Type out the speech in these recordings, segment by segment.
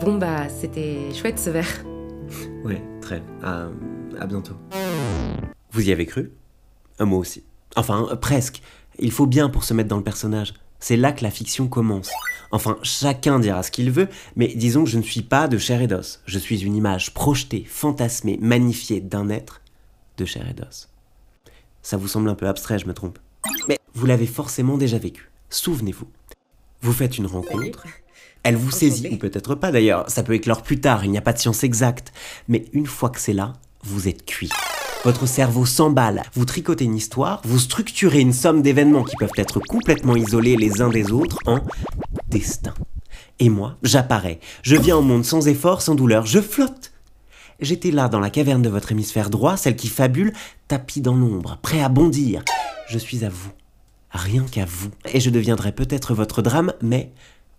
Bon bah, c'était chouette ce verre. Ouais, très. À, à bientôt. Vous y avez cru? Moi aussi. Enfin, euh, presque. Il faut bien pour se mettre dans le personnage. C'est là que la fiction commence. Enfin, chacun dira ce qu'il veut, mais disons que je ne suis pas de chair et d'os. Je suis une image projetée, fantasmée, magnifiée d'un être de chair et d'os. Ça vous semble un peu abstrait, je me trompe? Mais vous l'avez forcément déjà vécu. Souvenez-vous. Vous faites une rencontre, elle vous saisit, ou peut-être pas d'ailleurs, ça peut éclore plus tard, il n'y a pas de science exacte. Mais une fois que c'est là, vous êtes cuit. Votre cerveau s'emballe, vous tricotez une histoire, vous structurez une somme d'événements qui peuvent être complètement isolés les uns des autres en destin. Et moi, j'apparais. Je viens au monde sans effort, sans douleur, je flotte. J'étais là dans la caverne de votre hémisphère droit, celle qui fabule, tapis dans l'ombre, prêt à bondir. Je suis à vous, rien qu'à vous. Et je deviendrai peut-être votre drame, mais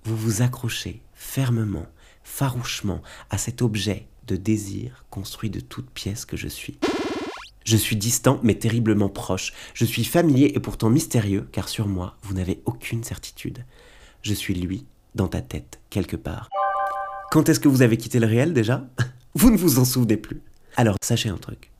vous vous accrochez fermement, farouchement à cet objet de désir construit de toutes pièces que je suis. Je suis distant mais terriblement proche. Je suis familier et pourtant mystérieux car sur moi, vous n'avez aucune certitude. Je suis lui dans ta tête, quelque part. Quand est-ce que vous avez quitté le réel déjà? Vous ne vous en souvenez plus. Alors sachez un truc.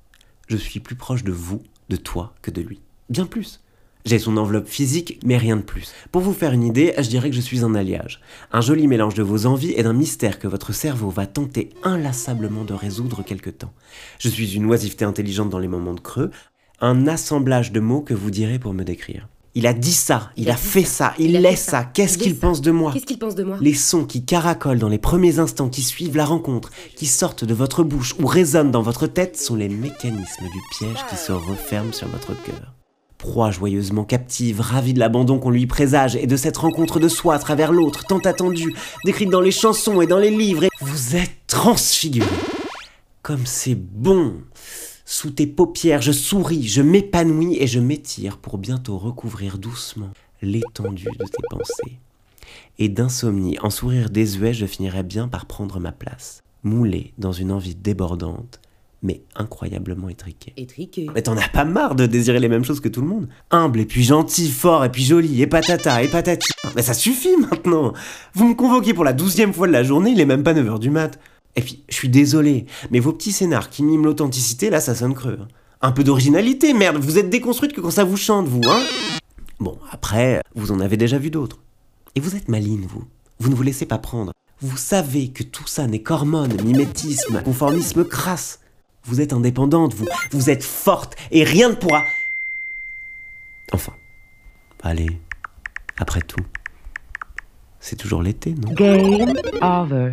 Je suis plus proche de vous, de toi, que de lui. Bien plus. J'ai son enveloppe physique, mais rien de plus. Pour vous faire une idée, je dirais que je suis un alliage. Un joli mélange de vos envies et d'un mystère que votre cerveau va tenter inlassablement de résoudre quelque temps. Je suis une oisiveté intelligente dans les moments de creux, un assemblage de mots que vous direz pour me décrire. Il a dit ça, il, a, fait ça, il, Il fait ça, ça, qu'est-ce il est qu'il pense de moi? Qu'est-ce qu'il pense de moi? Les sons qui caracolent dans les premiers instants qui suivent la rencontre, qui sortent de votre bouche ou résonnent dans votre tête sont les mécanismes du piège qui se referment sur votre cœur. Proie joyeusement captive, ravie de l'abandon qu'on lui présage et de cette rencontre de soi à travers l'autre, tant attendue, décrite dans les chansons et dans les livres, et vous êtes transfiguré. Comme c'est bon. Sous tes paupières, je souris, je m'épanouis et je m'étire pour bientôt recouvrir doucement l'étendue de tes pensées. Et d'insomnie, en sourire désuet, je finirais bien par prendre ma place, moulé dans une envie débordante, mais incroyablement étriquée. Étriqué. Mais t'en as pas marre de désirer les mêmes choses que tout le monde Humble, et puis gentil, fort, et puis joli, et patata, et patati. Mais ça suffit maintenant Vous me convoquez pour la douzième fois de la journée, il est même pas 9h du mat. Et puis, je suis désolé, mais vos petits scénars qui miment l'authenticité, là, ça sonne creux. hein. Un peu d'originalité, merde, vous êtes déconstruite que quand ça vous chante, vous, hein Bon, après, vous en avez déjà vu d'autres. Et vous êtes maligne, vous. Vous ne vous laissez pas prendre. Vous savez que tout ça n'est qu'hormones, mimétisme, conformisme crasse. Vous êtes indépendante, vous. Vous êtes forte, et rien ne pourra... Enfin. Allez, après tout. C'est toujours l'été, non? Game over.